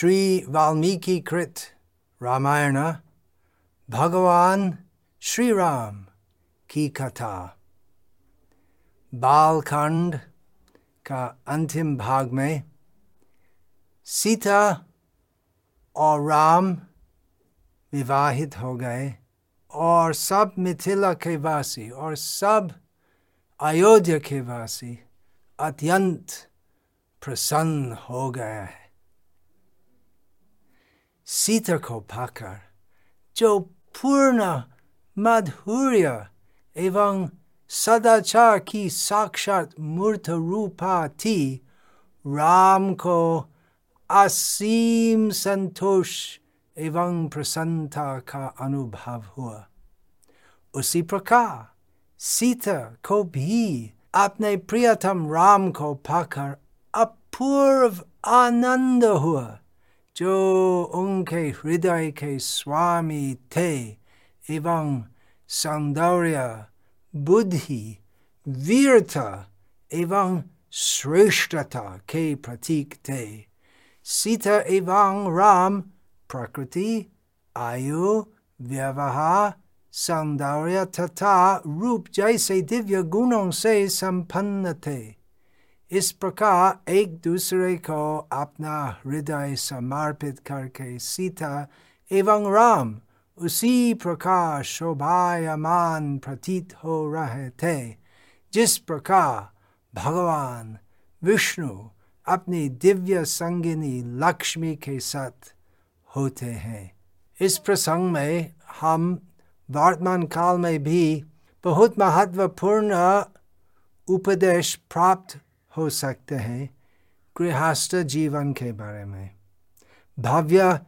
श्री वाल्मीकि कृत रामायण भगवान श्री राम की कथा बालखंड का अंतिम भाग में सीता और राम विवाहित हो गए और सब मिथिला के वासी और सब अयोध्या के वासी अत्यंत प्रसन्न हो गया है को पाकर जो पूर्ण माधुर्य एवं सदाचार की साक्षात मूर्त रूपा थी राम को असीम संतोष एवं प्रसन्नता का अनुभव हुआ उसी प्रकार सीता को भी अपने प्रियतम राम को पाकर अपूर्व आनंद हुआ जो उनके हृदय के स्वामी थे, एवं सौंदर्य, बुद्धि, वीरता, एवं श्रेष्ठता के प्रतीक थे। सीता एवं राम, प्रकृति, आयु, व्यवहार, सौंदर्य तथा रूप जैसे दिव्य गुणों से संपन्न थे। इस प्रकार एक दूसरे को अपना हृदय समर्पित करके सीता एवं राम उसी प्रकार शोभायमान प्रतीत हो रहे थे, जिस प्रकार भगवान विष्णु अपनी दिव्य संगिनी लक्ष्मी के साथ होते हैं। इस प्रसंग में हम वर्तमान काल में भी बहुत महत्वपूर्ण उपदेश प्राप्त हो सकते हैं गृहस्थ जीवन के बारे में। भव्य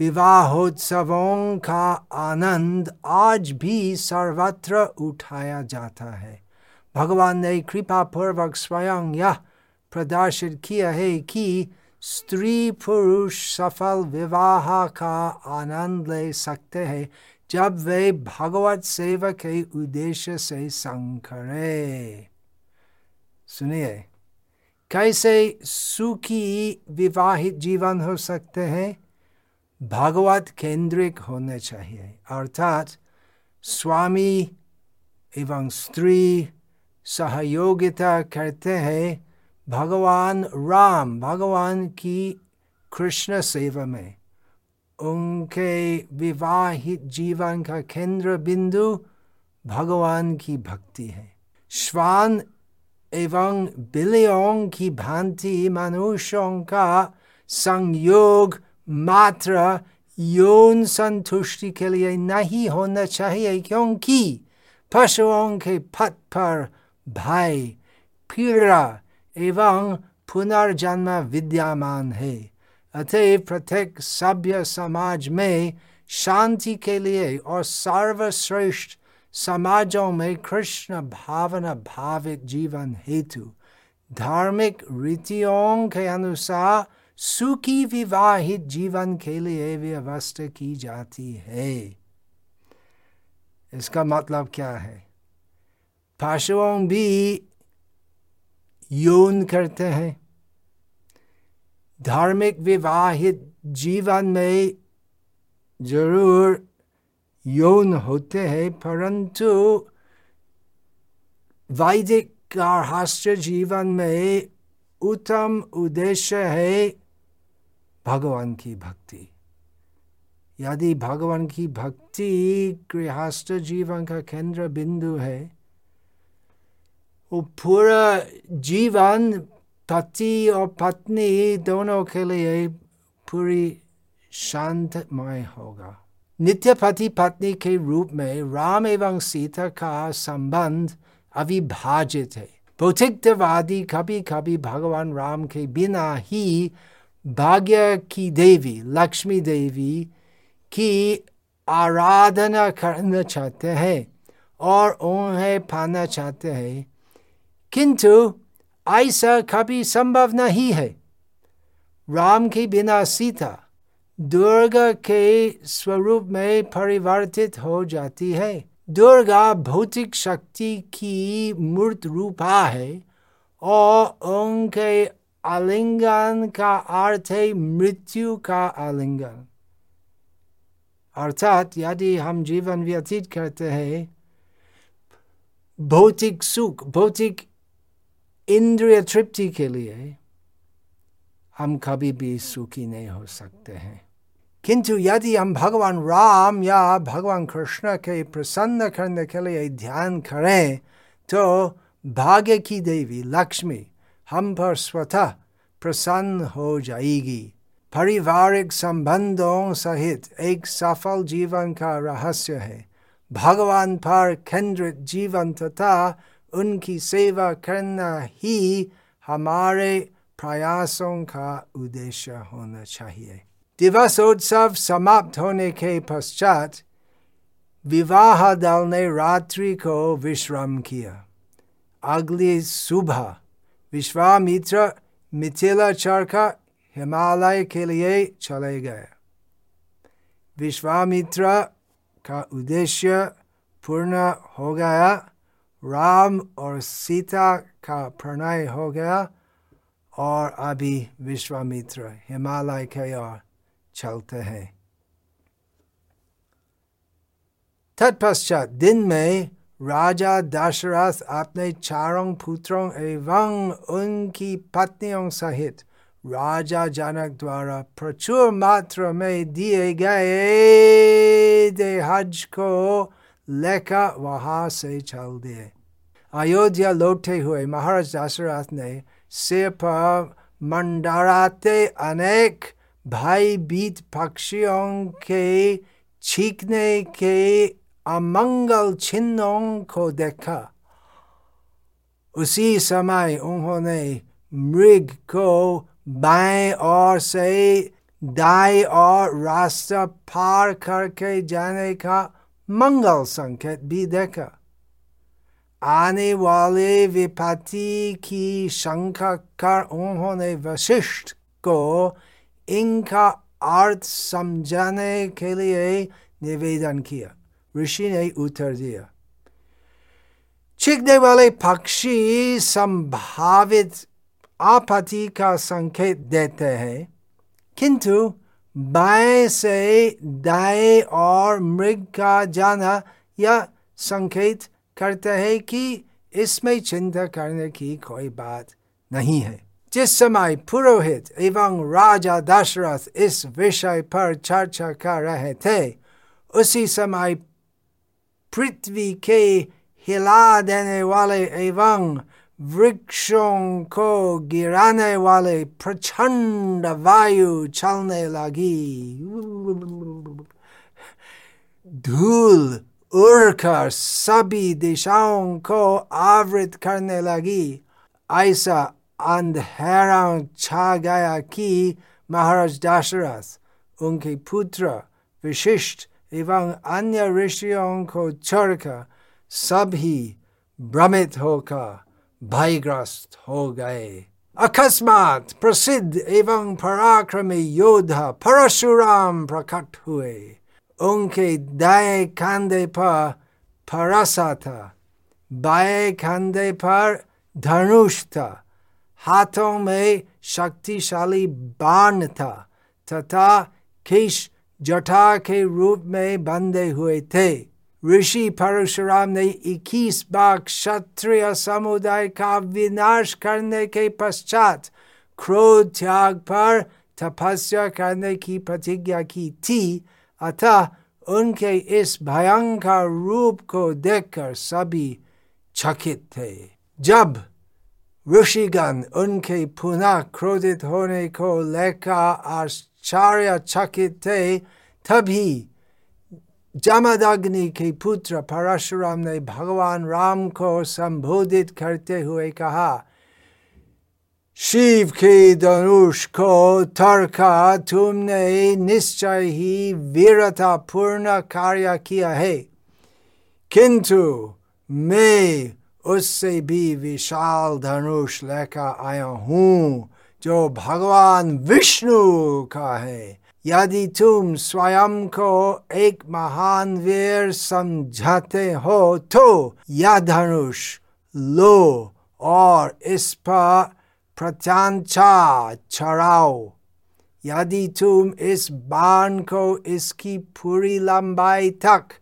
विवाहोत्सवों का आनंद आज भी सर्वत्र उठाया जाता है। भगवान ने कृपा पूर्वक स्वयं यह प्रदर्शित किया है कि स्त्री पुरुष सफल विवाह का आनंद ले सकते हैं जब वे भगवत सेवा के उद्देश्य से संग करें सुनिए। कैसे सुखी विवाहित जीवन हो सकते हैं? भगवत केंद्रिक होने चाहिए। अर्थात स्वामी एवं स्त्री सहयोगिता करते हैं भगवान राम, भगवान की कृष्ण सेवा में। उनके विवाहित जीवन का केंद्र बिंदु भगवान की भक्ति है। श्वान एवं बिलियों की भांति मनुष्यों का संयोग मात्र यौन संतुष्टि के लिए नहीं होना चाहिए क्योंकि पशुओं के पथ पर भय पीड़ा एवं पुनर्जन्म विद्यमान है अतः प्रत्येक सभ्य समाज में शांति के लिए और सर्वश्रेष्ठ समाजों में कृष्ण भावना भावित जीवन हेतु धार्मिक रीतियों के अनुसार सुखी विवाहित जीवन के लिए व्यवस्था की जाती है। इसका मतलब क्या है? पशुओं भी यौन करते हैं। धार्मिक विवाहित जीवन में ज़रूर यौन होते हैं परंतु वैदिक गार्हस्थ्य जीवन में उत्तम उद्देश्य है भगवान की भक्ति यदि भगवान की भक्ति गृहस्थ जीवन का केंद्र बिंदु है वो पूरा जीवन पति और पत्नी दोनों के लिए पूरी शांतमय होगा नित्य पति पत्नी के रूप में राम एवं सीता का संबंध अविभाजित है भौतिकवादी कभी कभी भगवान राम के बिना ही भाग्य की देवी लक्ष्मी देवी की आराधना करना चाहते हैं और उन्हें पाना चाहते हैं किंतु ऐसा कभी संभव नहीं है राम के बिना सीता दुर्गा के स्वरूप में परिवर्तित हो जाती है। दुर्गा भौतिक शक्ति की मूर्त रूपा है और उनके आलिंगन का अर्थ है मृत्यु का आलिंगन। अर्थात यदि हम जीवन व्यतीत करते हैं, भौतिक सुख, भौतिक इंद्रिय तृप्ति के लिए हम कभी भी सुखी नहीं हो सकते हैं। किंतु यदि हम भगवान राम या भगवान कृष्ण के प्रसन्न करने के लिए ध्यान करें तो भाग्य की देवी लक्ष्मी हम पर स्वतः प्रसन्न हो जाएगी। पारिवारिक संबंधों सहित एक सफल जीवन का रहस्य है। भगवान पर केंद्रित जीवन तथा उनकी सेवा करना ही हमारे प्रयासों का उद्देश्य होना चाहिए। दिवसोत्सव समाप्त होने के पश्चात विवाह दल ने रात्रि को विश्राम किया अगली सुबह विश्वामित्र मिथिला चरखा हिमालय के लिए चले गए विश्वामित्र का उद्देश्य पूर्ण हो गया राम और सीता का प्रणय हो गया और अभी विश्वामित्र हिमालय के ओर चलते हैं। तत्पश्चात दिन में राजा दशरथ अपने चारों पुत्रों एवं उनकी पत्नियों सहित राजा जनक द्वारा प्रचुर मात्रा में दिए गए दे हज को लेकर वहाँ से चल दिए। अयोध्या लौटे हुए महाराज दशरथ ने सिर पर मंडराते अनेक भाई बीत पक्षियों के छीकने के अमंगल चिन्हों को देखा। उसी समय उन्होंने मृग को बाएँ ओर से दाएँ और रास्ता पार करके जाने का मंगल संकेत भी देखा। आने वाले विपत्ति की शंका कर उन्होंने वशिष्ठ को इनका अर्थ समझाने के लिए निवेदन किया ऋषि ने उत्तर दिया छिकने वाले पक्षी संभावित आपत्ति का संकेत देते हैं किंतु बाएँ से दाएँ और मृग का जाना यह संकेत करते हैं कि इसमें चिंता करने की कोई बात नहीं है जिस समय पुरोहित एवं राजा दशरथ इस विषय पर चर्चा कर रहे थे उसी समय पृथ्वी के हिला देने वाले एवं वृक्षों को गिराने वाले प्रचंड वायु चलने लगी धूल उड़कर सभी दिशाओं को आवृत करने लगी ऐसा अंधेरा छा गया कि महाराज दशरथ उनके पुत्र विशिष्ट एवं अन्य ऋषियों को छोड़कर सभी भ्रमित होकर भयग्रस्त हो गए अकस्मात प्रसिद्ध एवं पराक्रमी योद्धा परशुराम प्रकट हुए उनके दाएँ कंधे पर फरसा था बाएँ कंधे पर धनुष था हाथों में शक्तिशाली बाण था, तथा केश जटा के रूप में बंधे हुए थे। ऋषि परशुराम ने इक्कीस बार क्षत्रिय समुदाय का विनाश करने के पश्चात क्रोध त्याग पर तपस्या करने की प्रतिज्ञा की थी, अतः उनके इस भयंकर रूप को देखकर सभी चकित थे। जब ऋषिगण उनके पुनः क्रोधित होने को लेकर आश्चर्यचकित थे तभी जमदग्नि के पुत्र परशुराम ने भगवान राम को संबोधित करते हुए कहा शिव के धनुष को थरका तुमने निश्चय ही वीरता पूर्ण कार्य किया है किंतु मैं उससे भी विशाल धनुष लेकर आया हूँ, जो भगवान विष्णु का है। यदि तुम स्वयं को एक महान वीर समझाते हो तो यह धनुष लो और इस पर प्रत्यांचा चढ़ाओ। यदि तुम इस बाण को इसकी पूरी लंबाई तक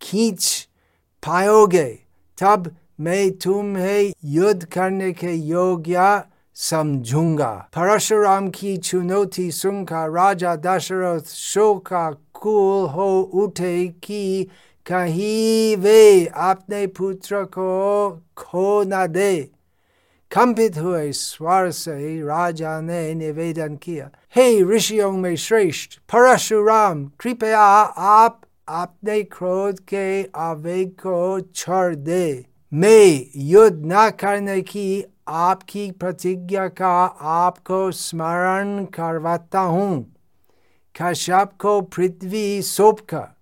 खींच पाओगे तब मैं तुम्हें युद्ध करने के योग्य समझूँगा। परशुराम की चुनौती सुनकर राजा दशरथ शोका कुल हो उठे कि कहीं वे अपने पुत्र को खो न दे। कंपित हुए स्वर से राजा ने निवेदन किया, हे ऋषियों में श्रेष्ठ, परशुराम, कृपया आप अपने क्रोध के आवेग को छोड़ दे। मैं युद्ध न करने की आपकी प्रतिज्ञा का आपको स्मरण करवाता हूँ। कश्यप को पृथ्वी सौंप कर।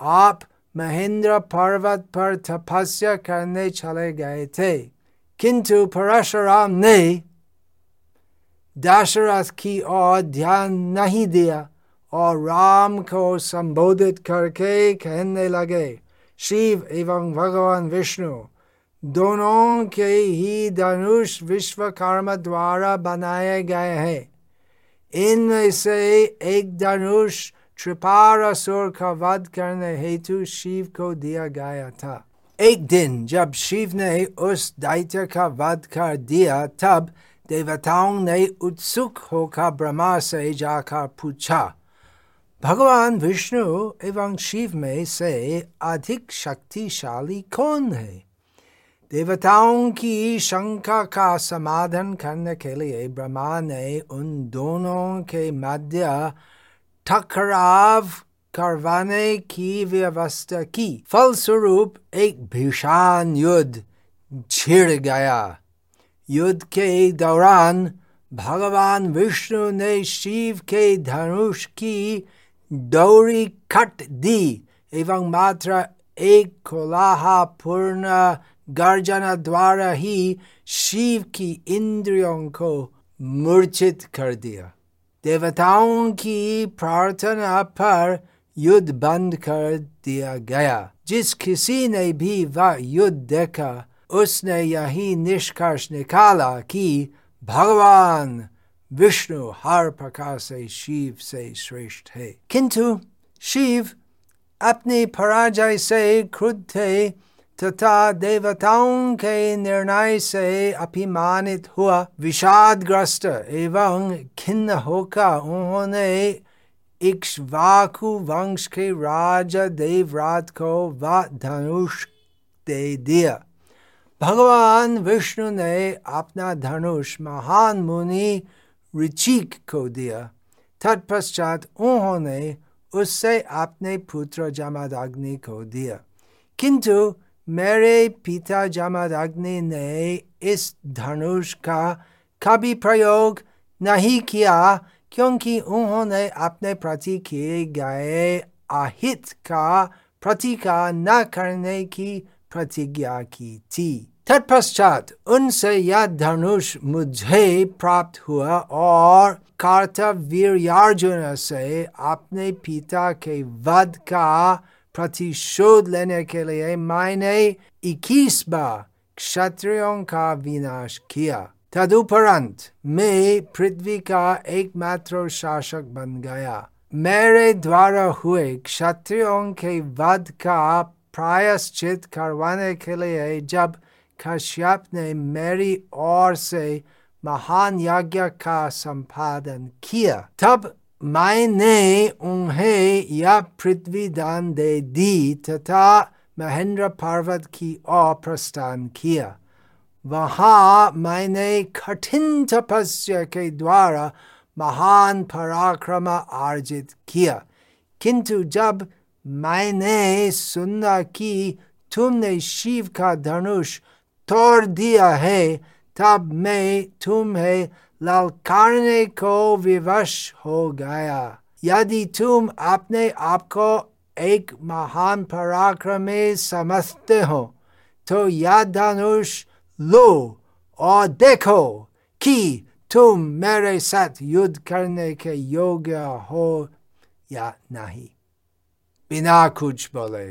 आप महेंद्र पर्वत पर तपस्या करने चले गए थे। किंतु परशुराम ने दशरथ की ओर ध्यान नहीं दिया और राम को संबोधित करके कहने लगे, शिव एवं भगवान विष्णु दोनों के ही धनुष विश्वकर्मा द्वारा बनाए गए हैं। इनमें से एक धनुष त्रिपारासुर का वध करने हेतु शिव को दिया गया था। एक दिन जब शिव ने उस दैत्य का वध कर दिया, तब देवताओं ने उत्सुक होकर ब्रह्मा से जाकर पूछा, भगवान विष्णु एवं शिव में से अधिक शक्तिशाली कौन है? देवताओं की शंका का समाधान करने के लिए ब्रह्मा ने उन दोनों के मध्य टकराव करवाने की व्यवस्था की। फलस्वरूप एक भीषण युद्ध छिड़ गया। युद्ध के दौरान भगवान विष्णु ने शिव के धनुष की डोरी कट दी एवं मात्र एक कोलाहा पूर्ण गर्जना द्वारा ही शिव की इंद्रियों को मूर्छित कर दिया देवताओं की प्रार्थना पर युद्ध बंद कर दिया गया जिस किसी ने भी वह युद्ध देखा उसने यही निष्कर्ष निकाला कि भगवान विष्णु हर प्रकार से शिव से श्रेष्ठ है किंतु शिव अपनी पराजय से क्रुद्ध थे तथा देवताओं के निर्णय से अभिमानित हुआ। विषादग्रस्त एवं खिन्न होकर उन्होंने इक्ष्वाकु वंश के राजा देवरात को वह धनुष दे दिया। भगवान विष्णु ने अपना धनुष महान मुनि ऋचिक को दिया। तत्पश्चात उन्होंने उससे अपने पुत्र जमदग्नि को दिया। किंतु मेरे पिता जमदग्नि ने इस धनुष का कभी प्रयोग नहीं किया, क्योंकि उन्होंने अपने प्रति किए गए अहित का प्रतिका न करने की प्रतिज्ञा की थी। तत्पश्चात उनसे यह धनुष मुझे प्राप्त हुआ और कार्तवीर्यार्जुन से अपने पिता के वध का प्रतिशोध लेने के लिए मैंने इक्कीस बार क्षत्रियों का विनाश किया तदुपरांत मैं पृथ्वी का एकमात्र शासक बन गया मेरे द्वारा हुए क्षत्रियों के वध का प्रायश्चित करवाने के लिए जब कश्यप ने मेरी ओर से महान यज्ञ का संपादन किया तब मैंने उन्हें यह पृथ्वी दान दे दी तथा महेंद्र पर्वत की ओर प्रस्थान किया। वहाँ मैंने कठिन तपस्या के द्वारा महान पराक्रम अर्जित किया। किंतु जब मैंने सुना कि तुमने शिव का धनुष तोड़ दिया है, तब मैं तुम्हें ललकारने को विवश हो गया यदि तुम अपने आप को एक महान पराक्रमी समझते हो तो यह धनुष लो और देखो कि तुम मेरे साथ युद्ध करने के योग्य हो या नहीं बिना कुछ बोले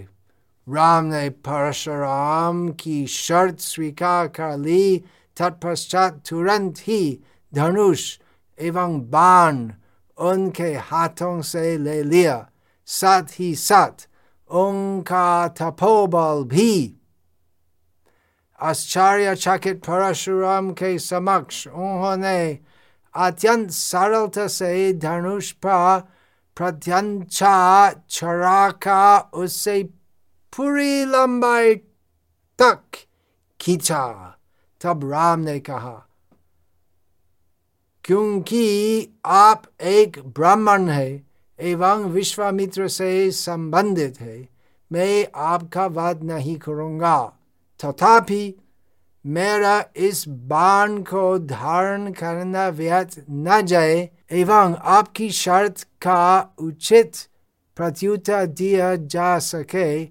राम ने परशुराम की शर्त स्वीकार कर ली तत्पश्चात तुरंत ही धनुष एवं बाण उनके हाथों से ले लिया साथ ही साथ उनका तपोबल भी आश्चर्यचकित परशुराम के समक्ष उन्होंने अत्यंत सरलता से धनुष पर प्रत्यंचा छड़ाका उससे पूरी लंबाई तक खींचा तब राम ने कहा क्योंकि आप एक ब्राह्मण है एवं विश्वामित्र से संबंधित है। मैं आपका वाद नहीं करूँगा। तथापि मेरा इस बाण को धारण करना व्यर्थ न जाए एवं आपकी शर्त का उचित प्रत्युत्तर दिया जा सके,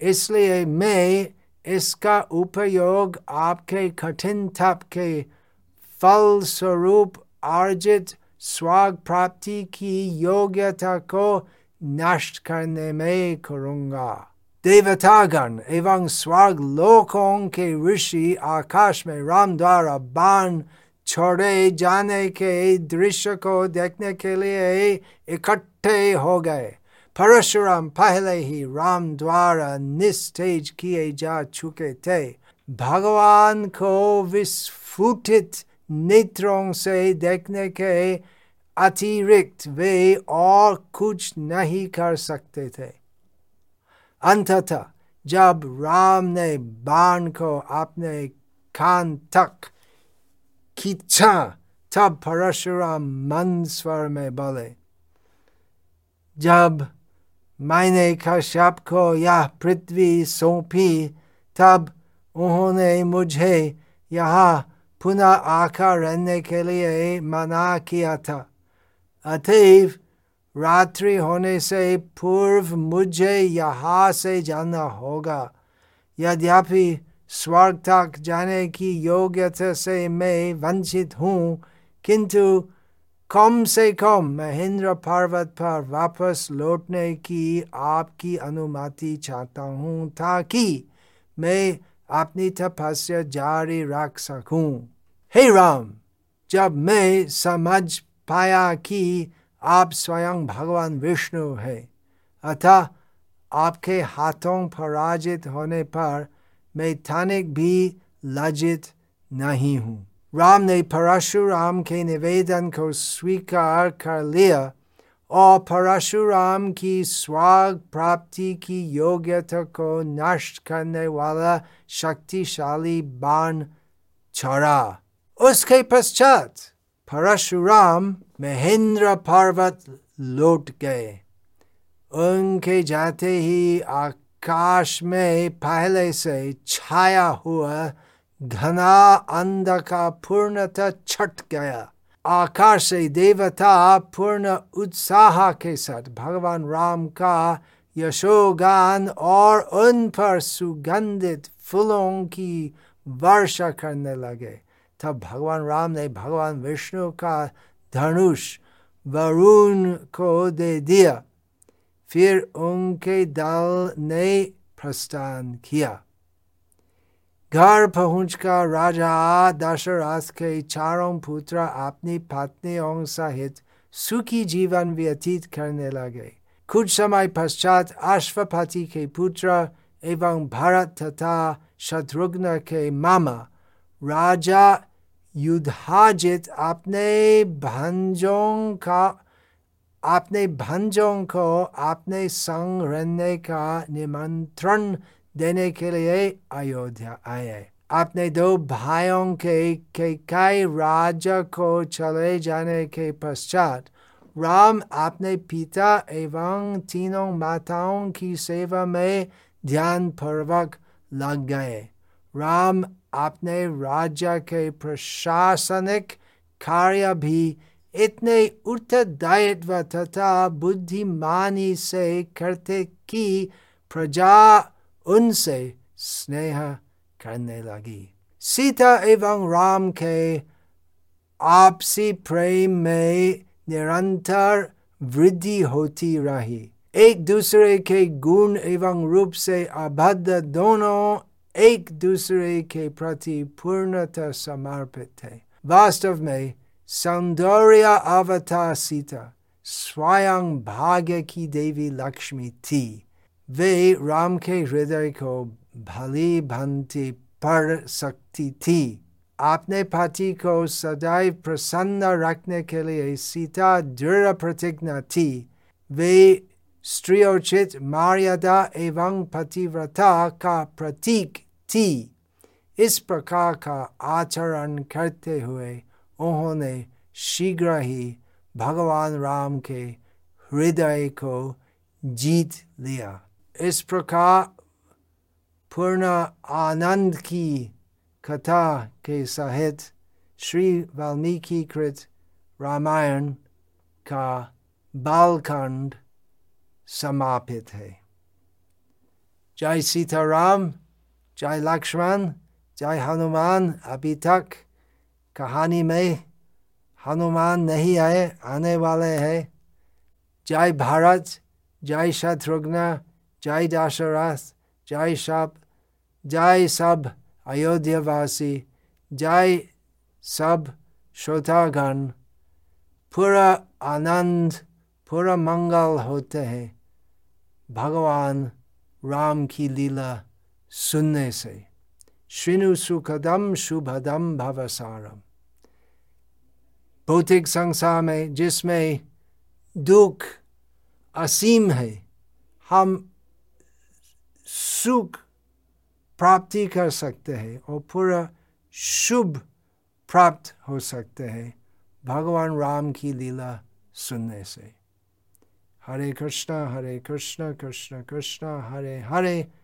इसलिए मैं इसका उपयोग आपके कठिन तप के फल स्वरूप अर्जित स्वाग प्राप्ति की योग्यता को नष्ट करने में करूँगा देवतागण एवं स्वर्ग लोकों के ऋषि आकाश में राम द्वारा बाण छोड़े जाने के दृश्य को देखने के लिए इकट्ठे हो गए परशुराम पहले ही राम द्वारा निस्तेज किए जा चुके थे भगवान को विस्फुटित नेत्रों से देखने के अतिरिक्त वे और कुछ नहीं कर सकते थे। अंततः जब राम ने बाण को अपने कान तक खींचा, तब परशुराम मन स्वर में बोले, जब मैंने कश्यप को यह पृथ्वी सौंपी, तब उन्होंने मुझे यहाँ पुनः आकर रहने के लिए मना किया था अतएव रात्रि होने से पूर्व मुझे यहाँ से जाना होगा यद्यपि स्वर्ग तक जाने की योग्यता से मैं वंचित हूँ किंतु कम से कम महेंद्र पर्वत पर वापस लौटने की आपकी अनुमति चाहता हूँ ताकि मैं अपनी तपस्या जारी रख सकूँ। हे राम जब मैं समझ पाया कि आप स्वयं भगवान विष्णु है, अतः आपके हाथों पराजित होने पर मैं थानिक भी लज्जित नहीं हूँ। राम ने परशुराम के निवेदन को स्वीकार कर लिया और परशुराम की स्वाग प्राप्ति की योग्यता को नष्ट करने वाला शक्तिशाली बाण छोड़ा। उसके पश्चात परशुराम महेंद्र पर्वत लौट गए उनके जाते ही आकाश में पहले से छाया हुआ घना अंधकार पूर्णतः छट गया आकाश से देवता पूर्ण उत्साह के साथ भगवान राम का यशोगान और उन पर सुगंधित फूलों की वर्षा करने लगे तब भगवान राम ने भगवान विष्णु का धनुष वरुण को दे दिया। फिर उनके दल ने प्रस्थान किया। घर पहुंचकर राजा दशरथ के चारों पुत्र अपनी पत्नियों सहित सुखी जीवन व्यतीत करने लगे। कुछ समय पश्चात अश्वपति के पुत्र एवं भरत तथा शत्रुघ्न के मामा, राजा युद्धाजित अपने भंजों का अपने भंजों को अपने संग रहने का निमंत्रण देने के लिए अयोध्या आए। अपने दो भाइयों के कई राजा को चले जाने के पश्चात राम अपने पिता एवं तीनों माताओं की सेवा में ध्यान पूर्वक लग गए। राम अपने राज्य के प्रशासनिक कार्य भी इतने उत्तरदायित्व तथा बुद्धिमानी से करते कि प्रजा उनसे स्नेह करने लगी। सीता एवं राम के आपसी प्रेम में निरंतर वृद्धि होती रही। एक दूसरे के गुण एवं रूप से अभद्र दोनों एक दूसरे के प्रति पूर्णतः समर्पित थे वास्तव में सौंदर्य अवतार सीता स्वयं भाग्य की देवी लक्ष्मी थी वे राम के हृदय को भली भंति पढ़ सकती थी अपने पति को सदैव प्रसन्न रखने के लिए सीता दृढ़ प्रतिज्ञा थी वे स्त्रियोचित मर्यादा एवं पतिव्रता का प्रतीक थी। इस प्रकार का आचरण करते हुए उन्होंने शीघ्र ही भगवान राम के हृदय को जीत लिया। इस प्रकार पूर्ण आनंद की कथा के सहित श्री वाल्मीकि कृत रामायण का बालखंड समापित है। जय सीताराम। जय लक्ष्मण जय हनुमान अभी तक कहानी में हनुमान नहीं आए आने वाले हैं जय भारत जय शत्रुघ्न जय दशरथ जय सब जय सब अयोध्यावासी जय सब श्रोतागण पूरा आनंद पूरा मंगल होते हैं भगवान राम की लीला सुनने से श्रीनु सुखदम शुभदम भवसारम। भौतिक संसार में जिसमें दुख असीम है। हम सुख प्राप्ति कर सकते हैं और पूरा शुभ प्राप्त हो सकते हैं। भगवान राम की लीला सुनने से हरे कृष्णा हरे कृष्णा, कृष्ण कृष्ण, हरे हरे।